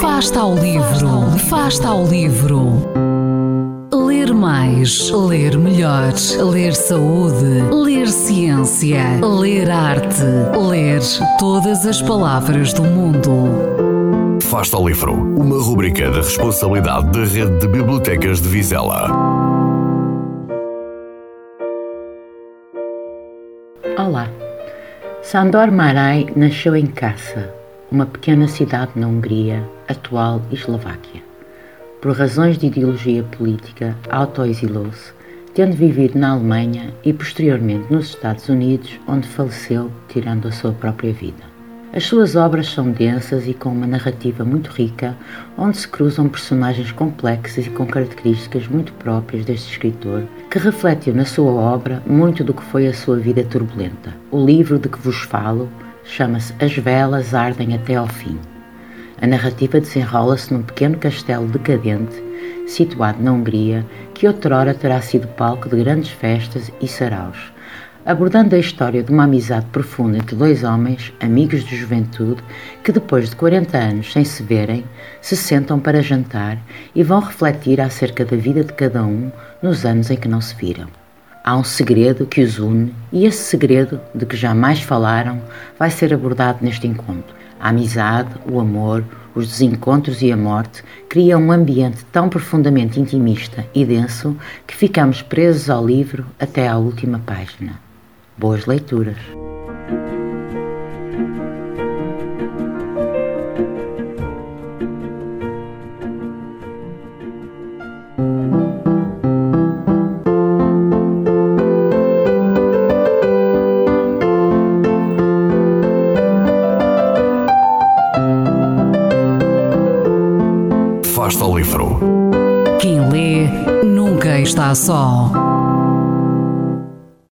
Fasta ao livro, Fasta ao livro. Ler mais, ler melhor, ler saúde, ler ciência, ler arte, ler todas as palavras do mundo. Fasta ao livro, uma rubrica da responsabilidade da Rede de Bibliotecas de Vizela. Olá. Sandor Marai nasceu em Kassa, uma pequena cidade na Hungria, atual Eslováquia. Por razões de ideologia política, autoexilou-se, tendo vivido na Alemanha e posteriormente nos Estados Unidos, onde faleceu, tirando a sua própria vida. As suas obras são densas e com uma narrativa muito rica, onde se cruzam personagens complexas e com características muito próprias deste escritor, que refletiu na sua obra muito do que foi a sua vida turbulenta. O livro de que vos falo chama-se As Velas Ardem até ao Fim. A narrativa desenrola-se num pequeno castelo decadente, situado na Hungria, que outrora terá sido palco de grandes festas e saraus, abordando a história de uma amizade profunda entre dois homens, amigos de juventude, que depois de 40 anos sem se verem, se sentam para jantar e vão refletir acerca da vida de cada um nos anos em que não se viram. Há um segredo que os une e esse segredo, de que jamais falaram, vai ser abordado neste encontro. A amizade, o amor, os desencontros e a morte criam um ambiente tão profundamente intimista e denso que ficamos presos ao livro até à última página. Boas leituras! Livro. Quem lê nunca está só.